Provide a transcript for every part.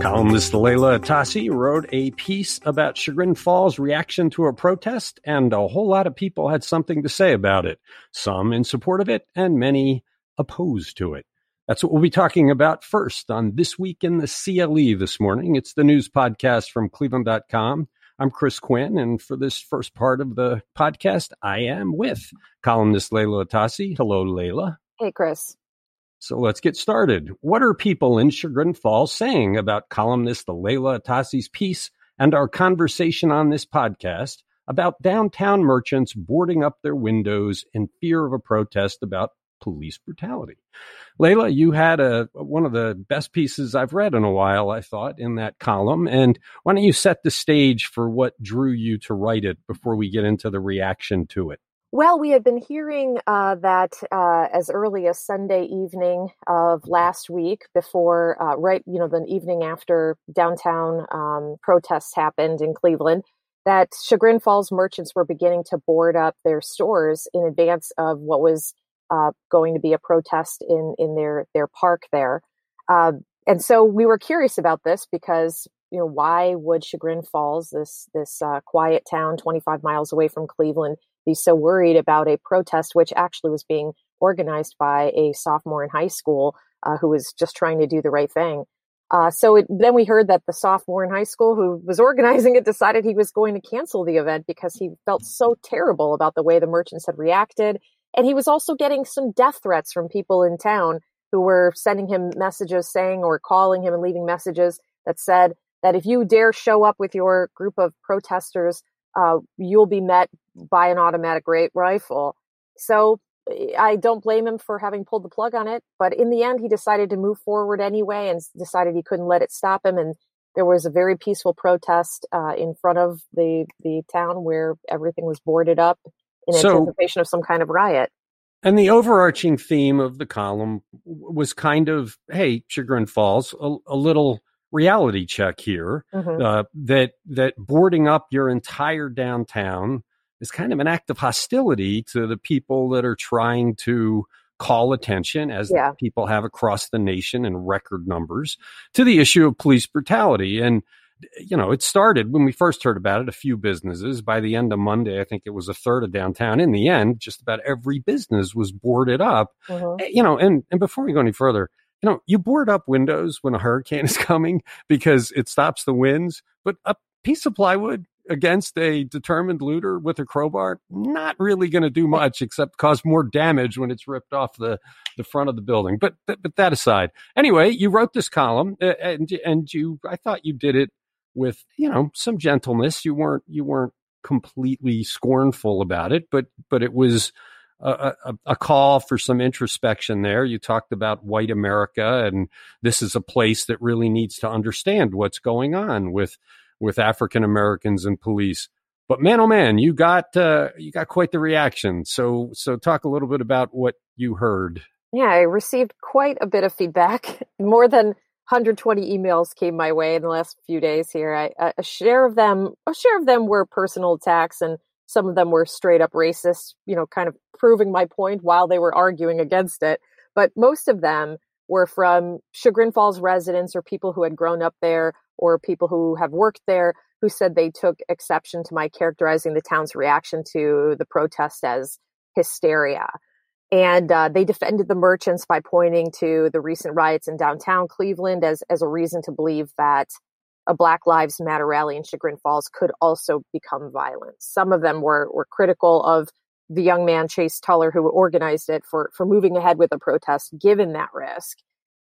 Columnist Leila Atassi wrote a piece about Chagrin Falls' reaction to a protest, and a whole lot of people had something to say about it. Some in support of it, and many opposed to it. That's what we'll be talking about first on This Week in the CLE this morning. It's the news podcast from Cleveland.com. I'm Chris Quinn, and for this first part of the podcast, I am with columnist Leila Atassi. Hello, Leila. Hey, Chris. So let's get started. What are people in Chagrin Falls saying about columnist Leila Atassi's piece and our conversation on this podcast about downtown merchants boarding up their windows in fear of a protest about police brutality? Leila, you had a one of the best pieces I've read in a while, I thought, in that column. And why don't you set the stage for what drew you to write it before we get into the reaction to it? Well, we had been hearing uh, that uh, as early as Sunday evening of last week, before, uh, right, you know, the evening after downtown um, protests happened in Cleveland, that Chagrin Falls merchants were beginning to board up their stores in advance of what was uh, going to be a protest in in their their park there. Um, and so we were curious about this because you know why would Chagrin Falls, this this uh, quiet town 25 miles away from Cleveland, be so worried about a protest which actually was being organized by a sophomore in high school uh, who was just trying to do the right thing. Uh, so it, then we heard that the sophomore in high school who was organizing it decided he was going to cancel the event because he felt so terrible about the way the merchants had reacted. And he was also getting some death threats from people in town who were sending him messages saying or calling him and leaving messages that said that if you dare show up with your group of protesters, uh, you'll be met by an automatic rifle. So eh, I don't blame him for having pulled the plug on it. But in the end, he decided to move forward anyway and decided he couldn't let it stop him. And there was a very peaceful protest uh, in front of the the town where everything was boarded up in so, anticipation of some kind of riot. And the overarching theme of the column was kind of, hey, Chagrin Falls, a, a little reality check here mm-hmm. uh, that that boarding up your entire downtown is kind of an act of hostility to the people that are trying to call attention as yeah. people have across the nation in record numbers to the issue of police brutality and you know it started when we first heard about it a few businesses by the end of monday i think it was a third of downtown in the end just about every business was boarded up mm-hmm. you know and and before we go any further you know, you board up windows when a hurricane is coming because it stops the winds, but a piece of plywood against a determined looter with a crowbar, not really going to do much except cause more damage when it's ripped off the, the front of the building. But, but that aside, anyway, you wrote this column and, and you, I thought you did it with, you know, some gentleness. You weren't, you weren't completely scornful about it, but, but it was, a, a, a, call for some introspection there. You talked about white America, and this is a place that really needs to understand what's going on with with African Americans and police. But man, oh man, you got uh, you got quite the reaction. So so talk a little bit about what you heard. Yeah, I received quite a bit of feedback. More than 120 emails came my way in the last few days here. I, a share of them, a share of them were personal attacks and some of them were straight up racist, you know, kind of proving my point while they were arguing against it. But most of them were from Chagrin Falls residents or people who had grown up there or people who have worked there who said they took exception to my characterizing the town's reaction to the protest as hysteria. And uh, they defended the merchants by pointing to the recent riots in downtown Cleveland as, as a reason to believe that a Black Lives Matter rally in Chagrin Falls could also become violent. Some of them were, were critical of the young man, Chase Tuller, who organized it for, for moving ahead with a protest given that risk.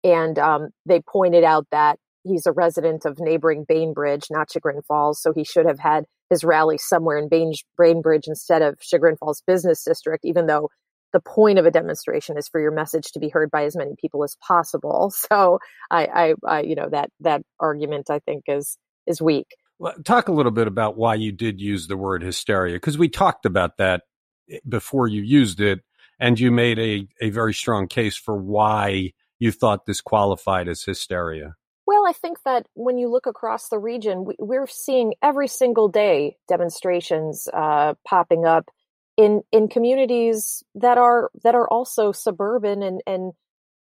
And um, they pointed out that he's a resident of neighboring Bainbridge, not Chagrin Falls, so he should have had his rally somewhere in Bain, Bainbridge instead of Chagrin Falls Business District, even though the point of a demonstration is for your message to be heard by as many people as possible. So I, I, I you know, that that argument I think is is weak. Well, talk a little bit about why you did use the word hysteria, because we talked about that eh, before you used it, and you made a, a very strong case for why you thought this qualified as hysteria. Well, I think that when you look across the region, we, are seeing every single day demonstrations uh, popping up in in communities that are that are also suburban and and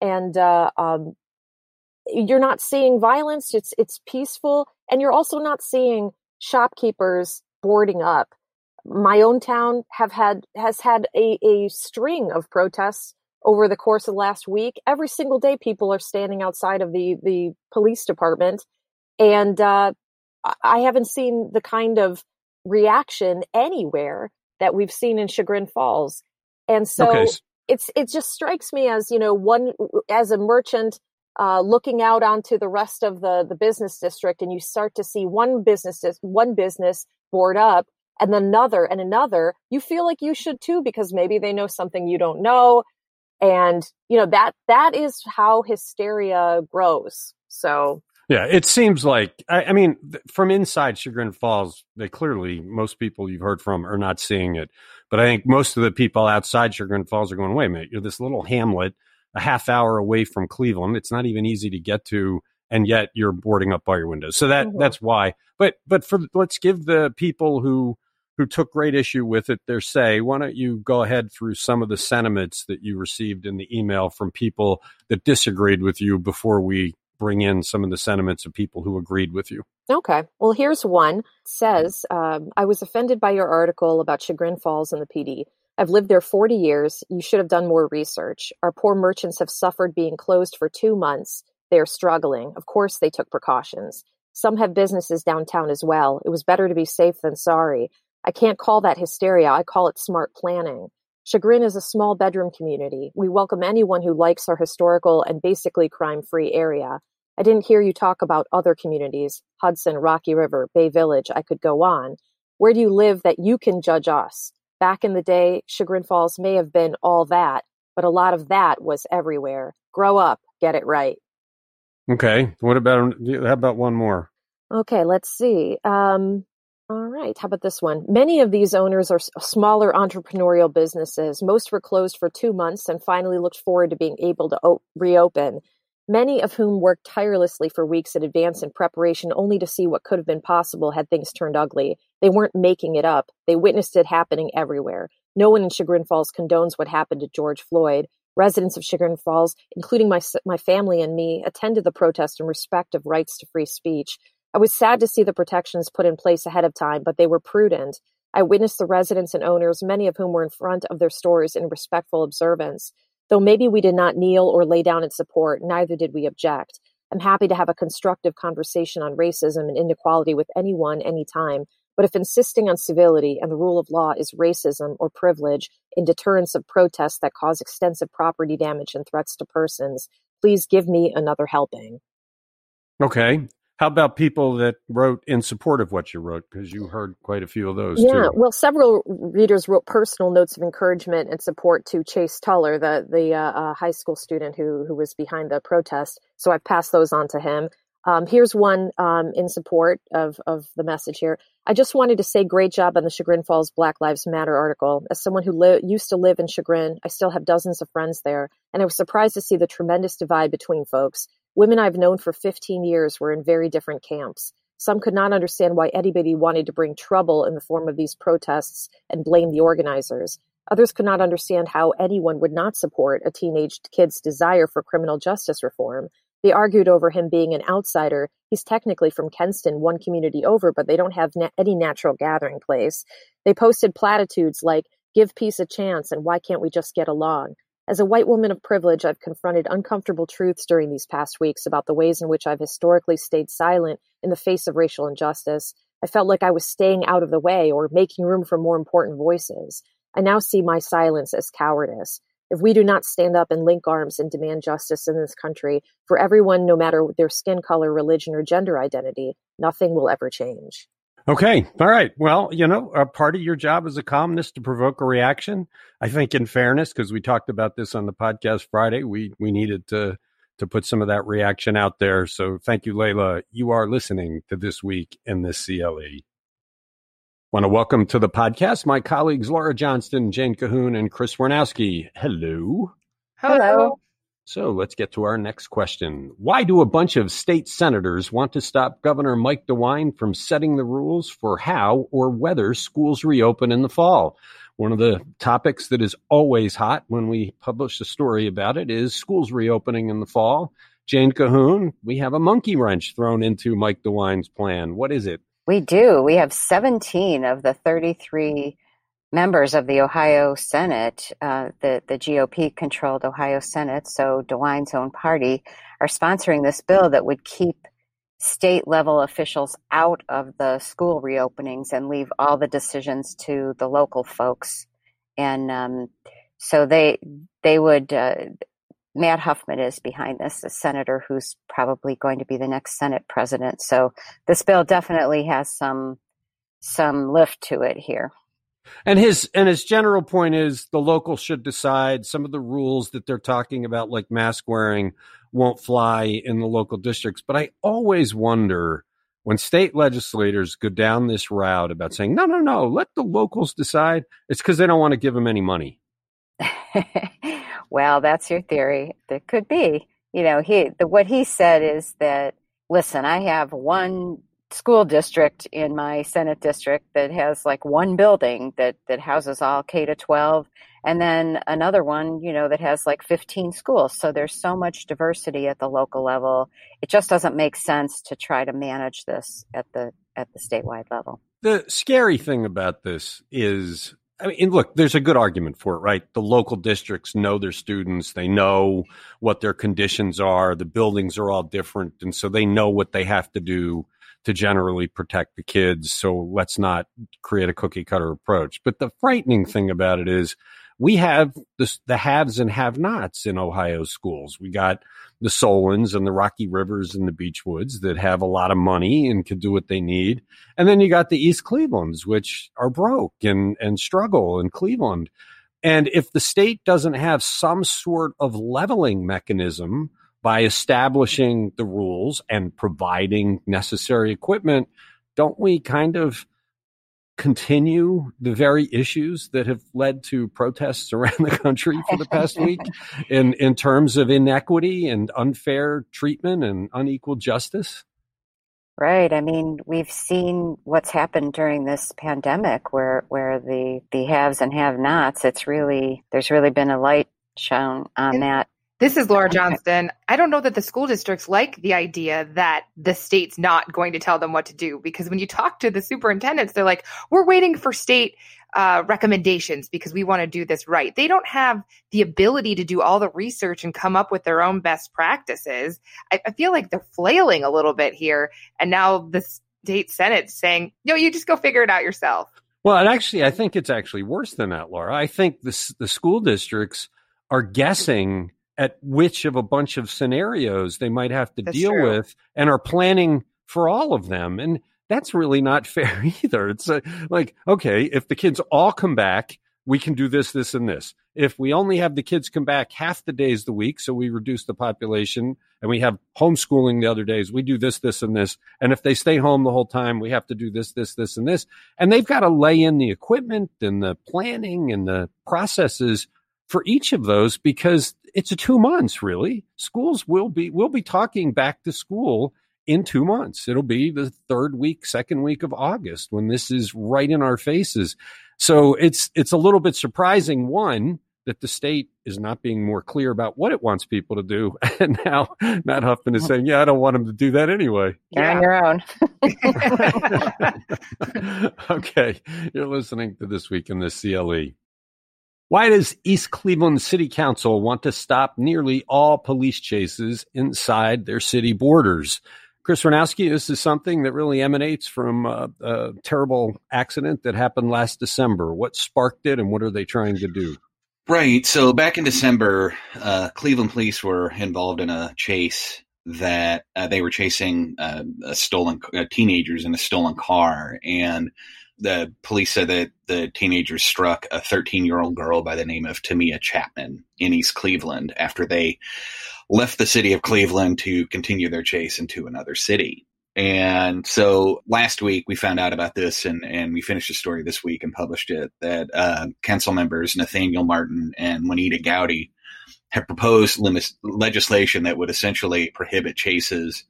and uh, um, you're not seeing violence. It's it's peaceful, and you're also not seeing shopkeepers boarding up. My own town have had has had a, a string of protests over the course of the last week. Every single day, people are standing outside of the the police department, and uh, I haven't seen the kind of reaction anywhere that we've seen in Chagrin Falls. And so okay. it's it just strikes me as you know one as a merchant uh, looking out onto the rest of the the business district, and you start to see one business one business board up, and another and another. You feel like you should too because maybe they know something you don't know, and you know that that is how hysteria grows. So yeah, it seems like I, I, mean, from inside Chagrin Falls, they clearly most people you've heard from are not seeing it, but I think most of the people outside Chagrin Falls are going, "Wait a minute, you're this little hamlet, a half hour away from Cleveland. It's not even easy to get to, and yet you're boarding up all your windows." So that mm-hmm. that's why. But but for let's give the people who who took great issue with it their say. Why don't you go ahead through some of the sentiments that you received in the email from people that disagreed with you before we bring in some of the sentiments of people who agreed with you. Okay. Well, here's one. It says, um, I was offended by your article about Chagrin Falls and the PD. I've lived there 40 years. You should have done more research. Our poor merchants have suffered being closed for two months. They are struggling. Of course, they took precautions. Some have businesses downtown as well. It was better to be safe than sorry. I can't call that hysteria. I call it smart planning. Chagrin is a small bedroom community. We welcome anyone who likes our historical and basically crime free area. I didn't hear you talk about other communities Hudson, Rocky River, Bay Village. I could go on. Where do you live that you can judge us? Back in the day, Chagrin Falls may have been all that, but a lot of that was everywhere. Grow up, get it right. Okay. What about how about one more? Okay, let's see. Um, all right. How about this one? Many of these owners are smaller entrepreneurial businesses. Most were closed for two months and finally looked forward to being able to o- reopen many of whom worked tirelessly for weeks in advance in preparation only to see what could have been possible had things turned ugly. They weren't making it up, they witnessed it happening everywhere. No one in Chagrin Falls condones what happened to George Floyd. Residents of Chagrin Falls, including my, my family and me, attended the protest in respect of rights to free speech. I was sad to see the protections put in place ahead of time, but they were prudent. I witnessed the residents and owners, many of whom were in front of their stores in respectful observance. Though maybe we did not kneel or lay down in support, neither did we object. I'm happy to have a constructive conversation on racism and inequality with anyone, anytime. But if insisting on civility and the rule of law is racism or privilege in deterrence of protests that cause extensive property damage and threats to persons, please give me another helping. Okay. How about people that wrote in support of what you wrote? Because you heard quite a few of those. Yeah, too. well, several readers wrote personal notes of encouragement and support to Chase Tuller, the the uh, uh, high school student who who was behind the protest. So I've passed those on to him. Um, here's one um, in support of of the message here. I just wanted to say, great job on the Chagrin Falls Black Lives Matter article. As someone who li- used to live in Chagrin, I still have dozens of friends there, and I was surprised to see the tremendous divide between folks. Women I've known for 15 years were in very different camps. Some could not understand why anybody wanted to bring trouble in the form of these protests and blame the organizers. Others could not understand how anyone would not support a teenage kid's desire for criminal justice reform. They argued over him being an outsider. He's technically from Kenston, one community over, but they don't have na- any natural gathering place. They posted platitudes like, give peace a chance and why can't we just get along? As a white woman of privilege, I've confronted uncomfortable truths during these past weeks about the ways in which I've historically stayed silent in the face of racial injustice. I felt like I was staying out of the way or making room for more important voices. I now see my silence as cowardice. If we do not stand up and link arms and demand justice in this country for everyone, no matter their skin color, religion, or gender identity, nothing will ever change. Okay. All right. Well, you know, a part of your job as a columnist to provoke a reaction. I think, in fairness, because we talked about this on the podcast Friday, we we needed to to put some of that reaction out there. So, thank you, Leila. You are listening to this week in this CLE. Want to welcome to the podcast my colleagues Laura Johnston, Jane Kahoun, and Chris Warnowski. Hello. Hello. So let's get to our next question. Why do a bunch of state senators want to stop Governor Mike DeWine from setting the rules for how or whether schools reopen in the fall? One of the topics that is always hot when we publish a story about it is schools reopening in the fall. Jane Kahoun, we have a monkey wrench thrown into Mike DeWine's plan. What is it? We do. We have 17 of the 33 members of the Ohio Senate, uh, the, the GOP controlled Ohio Senate, so DeWine's own party, are sponsoring this bill that would keep state level officials out of the school reopenings and leave all the decisions to the local folks. And um, so they they would. Uh, Matt Huffman is behind this, a senator who's probably going to be the next Senate president. So this bill definitely has some some lift to it here. And his and his general point is the locals should decide some of the rules that they're talking about, like mask wearing, won't fly in the local districts. But I always wonder when state legislators go down this route about saying, no, no, no, let the locals decide, it's because they don't want to give them any money. well, that's your theory. It could be. You know, he the, what he said is that listen, I have one school district in my Senate district that has like one building that that houses all K to 12 and then another one, you know, that has like 15 schools. So there's so much diversity at the local level. It just doesn't make sense to try to manage this at the at the statewide level. The scary thing about this is I mean, look, there's a good argument for it, right? The local districts know their students. They know what their conditions are. The buildings are all different. And so they know what they have to do to generally protect the kids. So let's not create a cookie cutter approach. But the frightening thing about it is we have the, the haves and have nots in Ohio schools. We got the Solons and the Rocky Rivers and the Beechwoods that have a lot of money and can do what they need. And then you got the East Clevelands, which are broke and, and struggle in Cleveland. And if the state doesn't have some sort of leveling mechanism by establishing the rules and providing necessary equipment, don't we kind of continue the very issues that have led to protests around the country for the past week in, in terms of inequity and unfair treatment and unequal justice? Right. I mean, we've seen what's happened during this pandemic where, where the, the haves and have nots, it's really, there's really been a light shown on that this is Laura Johnston. I don't know that the school districts like the idea that the state's not going to tell them what to do because when you talk to the superintendents, they're like, we're waiting for state uh, recommendations because we want to do this right. They don't have the ability to do all the research and come up with their own best practices. I, I feel like they're flailing a little bit here. And now the state Senate's saying, no, you just go figure it out yourself. Well, and actually, I think it's actually worse than that, Laura. I think the, the school districts are guessing at which of a bunch of scenarios they might have to that's deal true. with and are planning for all of them. And that's really not fair either. It's a, like, okay, if the kids all come back, we can do this, this, and this. If we only have the kids come back half the days the week, so we reduce the population and we have homeschooling the other days, we do this, this, and this. And if they stay home the whole time, we have to do this, this, this, and this. And they've got to lay in the equipment and the planning and the processes for each of those because it's a two months really. Schools will be we'll be talking back to school in two months. It'll be the third week, second week of August when this is right in our faces. So it's it's a little bit surprising one that the state is not being more clear about what it wants people to do. And now Matt Huffman is saying, Yeah, I don't want them to do that anyway. You're yeah. on your own. okay. You're listening to This Week in the CLE. Why does East Cleveland City Council want to stop nearly all police chases inside their city borders? Chris Ranowski, this is something that really emanates from a, a terrible accident that happened last December. What sparked it and what are they trying to do? Right. So back in December, uh, Cleveland police were involved in a chase that uh, they were chasing uh, stolen uh, teenagers in a stolen car, and the police said that the teenagers struck a 13 year old girl by the name of Tamia Chappman in East Cleveland after they left the city of Cleveland to continue their chase into another city. And so last week we found out about this and, and we finished the story this week and published it that uh, council members Nathaniel Martin and Juanita Gowdy have proposed legislation that would essentially prohibit chases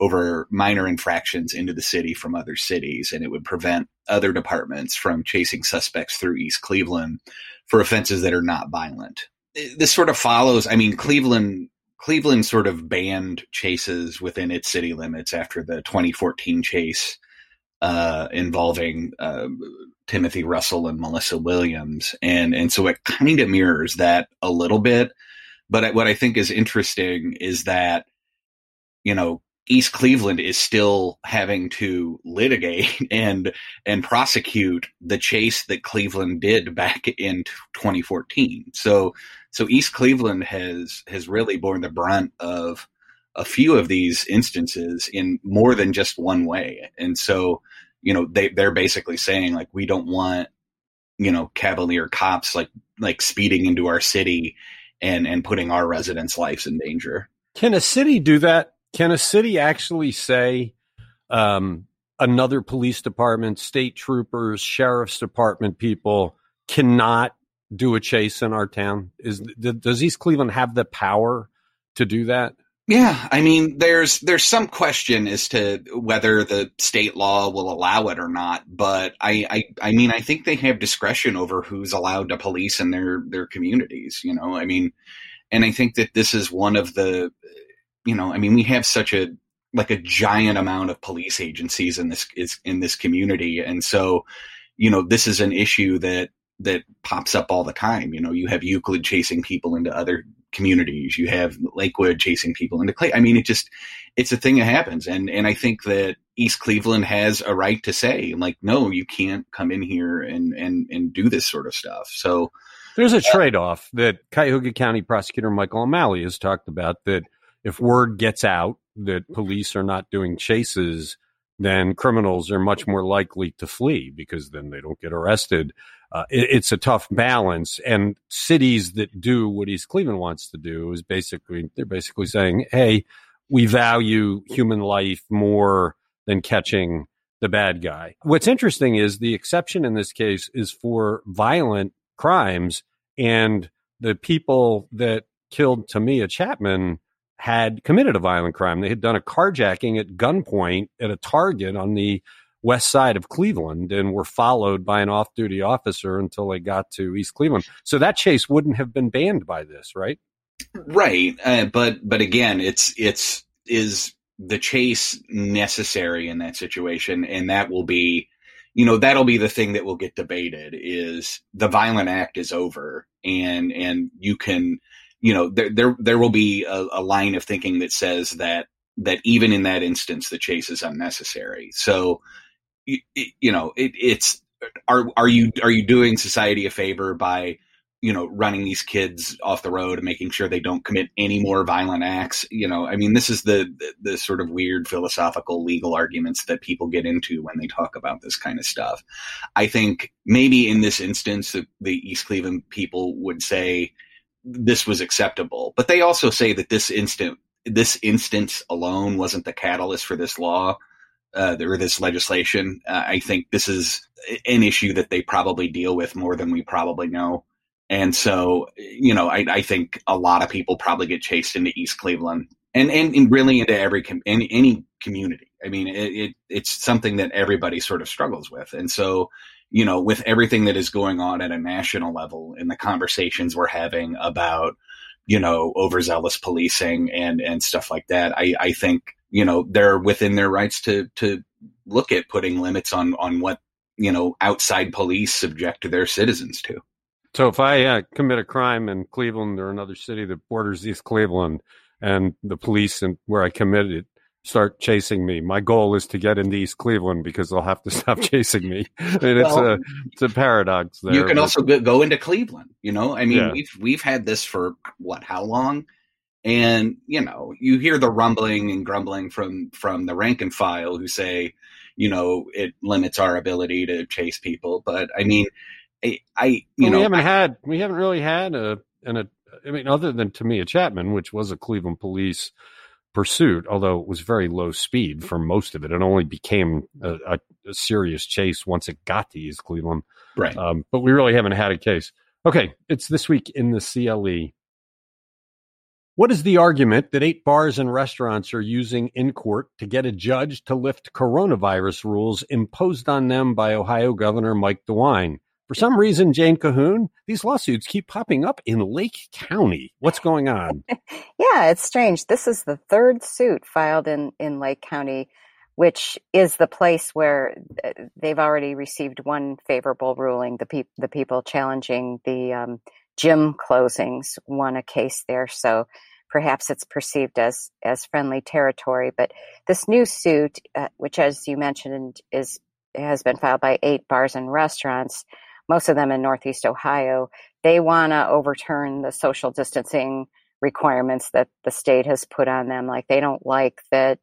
over minor infractions into the city from other cities, and it would prevent other departments from chasing suspects through East Cleveland for offenses that are not violent. This sort of follows, I mean, Cleveland Cleveland sort of banned chases within its city limits after the 2014 chase uh, involving uh, Timothy Russell and Malissa Williams, and and so it kind of mirrors that a little bit. But what I think is interesting is that you know East Cleveland is still having to litigate and and prosecute the chase that Cleveland did back in 2014. So so East Cleveland has has really borne the brunt of a few of these instances in more than just one way. And so, you know, they they're basically saying like we don't want you know cavalier cops like like speeding into our city and and putting our residents' lives in danger. Can a city do that can a city actually say um, another police department, state troopers, sheriff's department people cannot do a chase in our town? Is does East Cleveland have the power to do that? Yeah, I mean, there's there's some question as to whether the state law will allow it or not, but I, I I mean, I think they have discretion over who's allowed to police in their their communities. You know, I mean, and I think that this is one of the you know, I mean, we have such a like a giant amount of police agencies in this is in this community, and so you know, this is an issue that that pops up all the time. You know, you have Euclid chasing people into other communities. You have Lakewood chasing people into Clay. I mean, it just it's a thing that happens, and and I think that East Cleveland has a right to say like, no, you can't come in here and and and do this sort of stuff. So there's a uh, trade off that Cuyahoga County Prosecutor Michael O'Malley has talked about that if word gets out that police are not doing chases, then criminals are much more likely to flee because then they don't get arrested. Uh, it, it's a tough balance. And cities that do what East Cleveland wants to do is basically, they're basically saying, hey, we value human life more than catching the bad guy. What's interesting is the exception in this case is for violent crimes and the people that killed Tamia Chappman had committed a violent crime. They had done a carjacking at gunpoint at a Target on the west side of Cleveland and were followed by an off duty officer until they got to East Cleveland. So that chase wouldn't have been banned by this, right? Right. Uh, but, but again, it's, it's, is the chase necessary in that situation? And that will be, you know, that'll be the thing that will get debated is the violent act is over and, and you can, you know, there there there will be a, a line of thinking that says that that even in that instance the chase is unnecessary. So, you, you know, it, it's are are you are you doing society a favor by you know running these kids off the road and making sure they don't commit any more violent acts you know i mean this is the, the, the sort of weird philosophical legal arguments that people get into when they talk about this kind of stuff i think maybe in this instance the, the east cleveland people would say this was acceptable. But they also say that this instant, this instance alone wasn't the catalyst for this law uh, or this legislation. Uh, I think this is an issue that they probably deal with more than we probably know. And so, you know, I, I think a lot of people probably get chased into East Cleveland and, and, and really into every, com- any, any community. I mean, it, it, it's something that everybody sort of struggles with. And so, you know, with everything that is going on at a national level and the conversations we're having about, you know, overzealous policing and, and stuff like that, I, I think, you know, they're within their rights to, to look at putting limits on, on what, you know, outside police subject their citizens to. So if I uh, commit a crime in Cleveland or another city that borders East Cleveland and the police and where I committed it start chasing me. My goal is to get into East Cleveland because they'll have to stop chasing me. And it's well, a it's a paradox there. You can but, also go into Cleveland. You know, I mean, yeah. we've we've had this for what? How long? And you know, you hear the rumbling and grumbling from from the rank and file who say, you know, it limits our ability to chase people. But I mean, I, I you well, know, we haven't I, had we haven't really had a an a I mean, other than Tamia Chappman, which was a Cleveland police pursuit, although it was very low speed for most of it. It only became a, a, a serious chase once it got to East Cleveland. Right. Um, but we really haven't had a case. Okay, it's this week in the CLE. What is the argument that eight bars and restaurants are using in court to get a judge to lift coronavirus rules imposed on them by Ohio Governor Mike DeWine? For some reason, Jane Kahoun, these lawsuits keep popping up in Lake County. What's going on? yeah, it's strange. This is the third suit filed in, in Lake County, which is the place where uh, they've already received one favorable ruling. The, pe- the people challenging the um, gym closings won a case there. So perhaps it's perceived as, as friendly territory. But this new suit, uh, which, as you mentioned, is has been filed by eight bars and restaurants, most of them in Northeast Ohio, they want to overturn the social distancing requirements that the state has put on them. Like they don't like that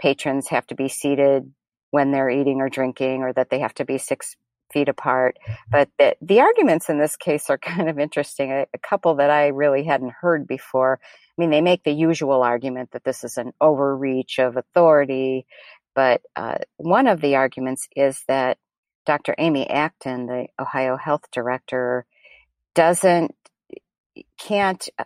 patrons have to be seated when they're eating or drinking or that they have to be six feet apart. But the, the arguments in this case are kind of interesting. A, a, couple that I really hadn't heard before. I mean, they make the usual argument that this is an overreach of authority. But uh, one of the arguments is that Dr. Amy Acton, the Ohio health director, doesn't, can't uh,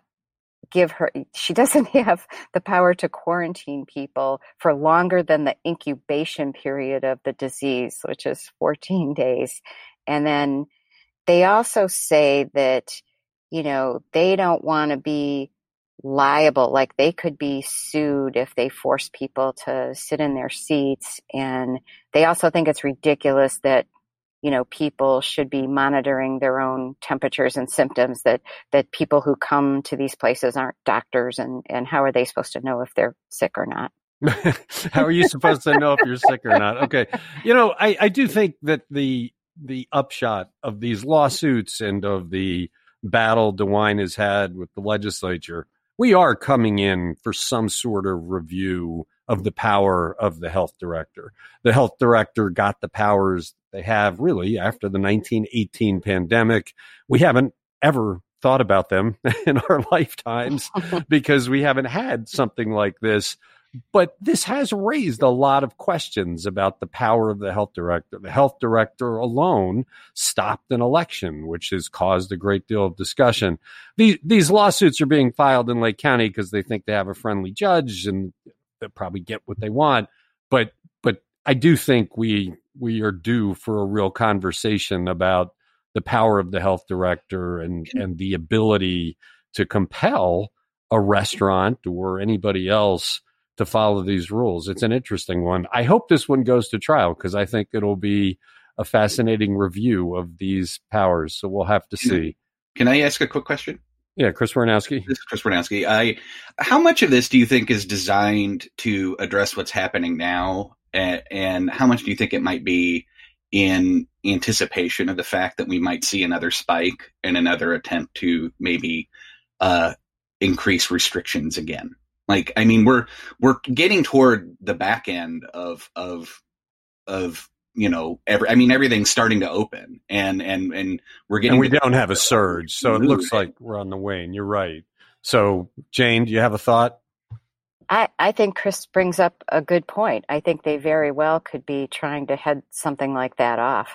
give her, she doesn't have the power to quarantine people for longer than the incubation period of the disease, which is 14 days. And then they also say that, you know, they don't want to be liable, like they could be sued if they force people to sit in their seats. And they also think it's ridiculous that you know people should be monitoring their own temperatures and symptoms that that people who come to these places aren't doctors and and how are they supposed to know if they're sick or not? How are you supposed to know if you're sick or not? Okay. You know i i do think that the the upshot of these lawsuits and of the battle DeWine has had with the legislature we are coming in for some sort of review of the power of the health director. The health director got the powers they have really after the 1918 pandemic. We haven't ever thought about them in our lifetimes because we haven't had something like this. But this has raised a lot of questions about the power of the health director. The health director alone stopped an election, which has caused a great deal of discussion. These, these lawsuits are being filed in Lake County because they think they have a friendly judge and they probably get what they want. But but I do think we we are due for a real conversation about the power of the health director and and the ability to compel a restaurant or anybody else to follow these rules. It's an interesting one. I hope this one goes to trial because I think it'll be a fascinating review of these powers. So we'll have to see. Can I ask a quick question? Yeah, Chris Warnowski. This is Chris Warnowski. I, how much of this do you think is designed to address what's happening now, and, and how much do you think it might be in anticipation of the fact that we might see another spike and another attempt to maybe uh, increase restrictions again? Like, I mean, we're we're getting toward the back end of of of you know, every, I mean, everything's starting to open and, and, and we're getting, and we don't have a surge. So it looks like we're on the wane. You're right. So Jane, do you have a thought? I, I think Chris brings up a good point. I think they very well could be trying to head something like that off.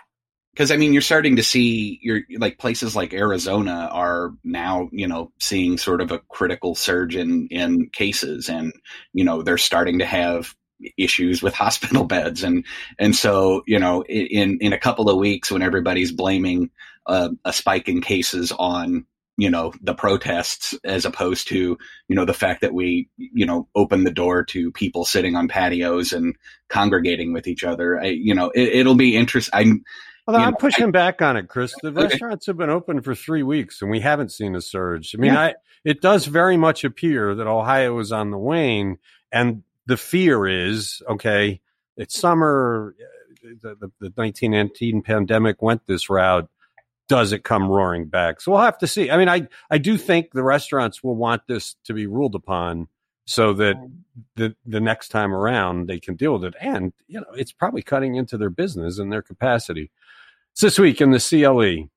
Because I mean, you're starting to see your like places like Arizona are now, you know, seeing sort of a critical surge in in cases, and you know they're starting to have issues with hospital beds. And and so you know in in a couple of weeks when everybody's blaming uh, a spike in cases on you know the protests as opposed to you know the fact that we you know open the door to people sitting on patios and congregating with each other I, you know it, will be interesting well, I'm know, pushing I, back on it, Chris. The okay. restaurants have been open for three weeks, and we haven't seen a surge. I mean, yeah. I, it does very much appear that Ohio is on the wane, and the fear is okay, it's summer. Uh, the, the, the 1918 pandemic went this route. Does it come roaring back? So we'll have to see. I mean, I, I do think the restaurants will want this to be ruled upon so that the the next time around they can deal with it. And you know, it's probably cutting into their business and their capacity. It's this week in the CLE.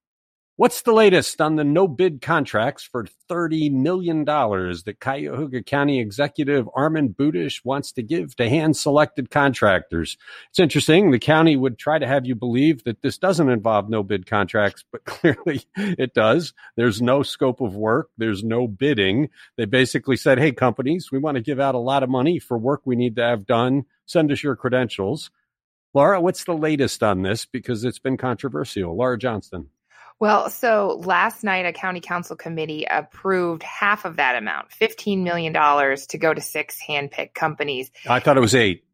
What's the latest on the no bid contracts for $30 million that Cuyahoga County Executive Armond Budish wants to give to hand selected contractors? It's interesting. The county would try to have you believe that this doesn't involve no bid contracts, but clearly it does. There's no scope of work. There's no bidding. They basically said, Hey, companies, we want to give out a lot of money for work we need to have done. Send us your credentials. Laura, what's the latest on this? Because it's been controversial. Laura Johnston. Well, so last night a county council committee approved half of that amount, $15 million to go to six handpicked companies. I thought it was eight.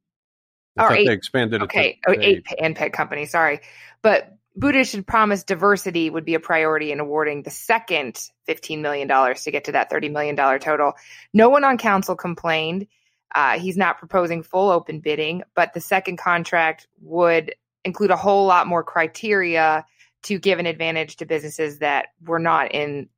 I Or thought eight. they expanded Okay, it oh, to eight handpicked companies, sorry. But Budish had promised diversity would be a priority in awarding the second $15 million to get to that $30 million total. No one on council complained. Uh, he's not proposing full open bidding, but the second contract would include a whole lot more criteria to give an advantage to businesses that were not in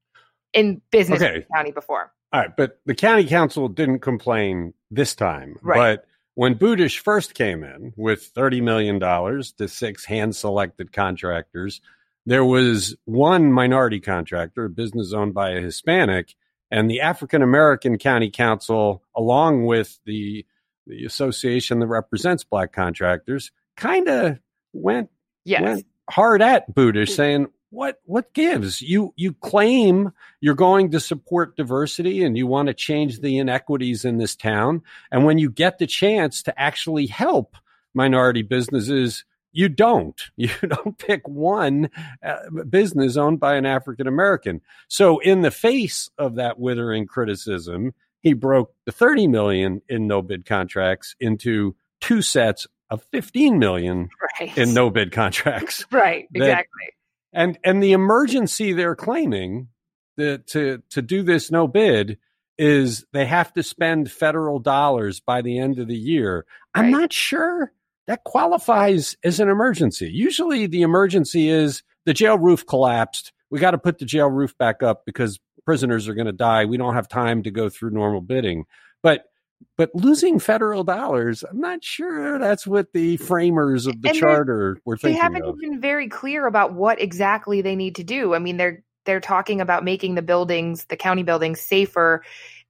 in business Okay. in the county before. All right, but the county council didn't complain this time. Right. But when Budish first came in with $30 million to six hand selected contractors, there was one minority contractor, a business owned by a Hispanic, and the African American County Council, along with the, the association that represents black contractors, kind of went Yes. went hard at Budish, saying, "What what gives? You you claim you're going to support diversity and you want to change the inequities in this town, and when you get the chance to actually help minority businesses." You don't. You don't pick one uh, business owned by an African American. So, in the face of that withering criticism, he broke the 30 million in no bid contracts into two sets of 15 million right. in no bid contracts. right. that- Exactly. And and the emergency they're claiming that to to do this no bid is they have to spend federal dollars by the end of the year. I'm not sure that qualifies as an emergency. Usually the emergency is the jail roof collapsed. We got to put the jail roof back up because prisoners are going to die. We don't have time to go through normal bidding. But but losing federal dollars, I'm not sure that's what the framers of the And charter were thinking. they haven't of. been very clear about what exactly they need to do. I mean, they're they're talking about making the buildings, the county buildings, safer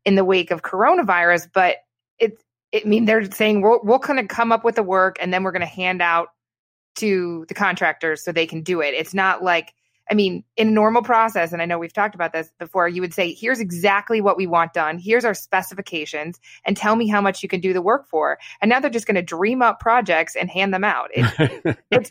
in the wake of coronavirus, but it, it I mean they're saying we're we're going to come up with the work and then we're going to hand out to the contractors so they can do it. It's not like I mean, in a normal process, and I know we've talked about this before, you would say, here's exactly what we want done. Here's our specifications, and tell me how much you can do the work for. And now they're just going to dream up projects and hand them out. It, it's,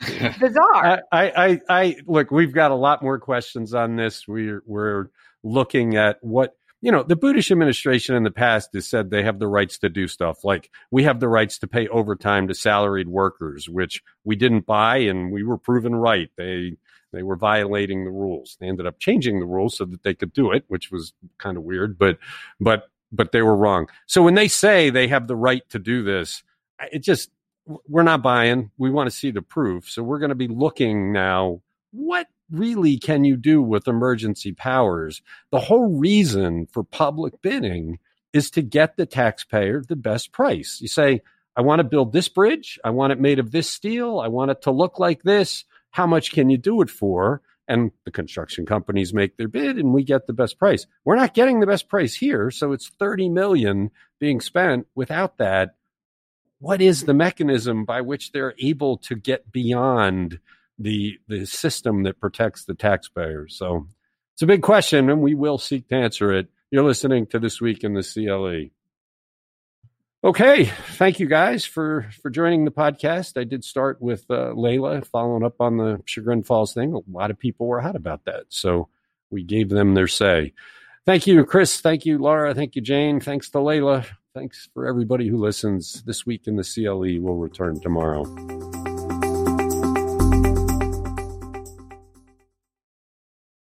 it's bizarre. I, I, I, look. We've got a lot more questions on this. We're we're looking at what you know. The Budish administration in the past has said they have the rights to do stuff like we have the rights to pay overtime to salaried workers, which we didn't buy, and we were proven right. They they were violating the rules. They ended up changing the rules so that they could do it, which was kind of weird, but but but they were wrong. So when they say they have the right to do this, it just we're not buying. We want to see the proof. So we're going to be looking now. What really can you do with emergency powers? The whole reason for public bidding is to get the taxpayer the best price. You say, I want to build this bridge. I want it made of this steel. I want it to look like this. How much can you do it for? And the construction companies make their bid and we get the best price. We're not getting the best price here. So it's 30 million being spent without that what is the mechanism by which they're able to get beyond the the system that protects the taxpayers? So it's a big question, and we will seek to answer it. You're listening to this week in the CLE. Okay, thank you guys for for joining the podcast. I did start with uh, Leila following up on the Chagrin Falls thing. A lot of people were hot about that, so we gave them their say. Thank you, Chris. Thank you, Laura. Thank you, Jane. Thanks to Leila. Thanks for everybody who listens. This week in the CLE We'll return tomorrow.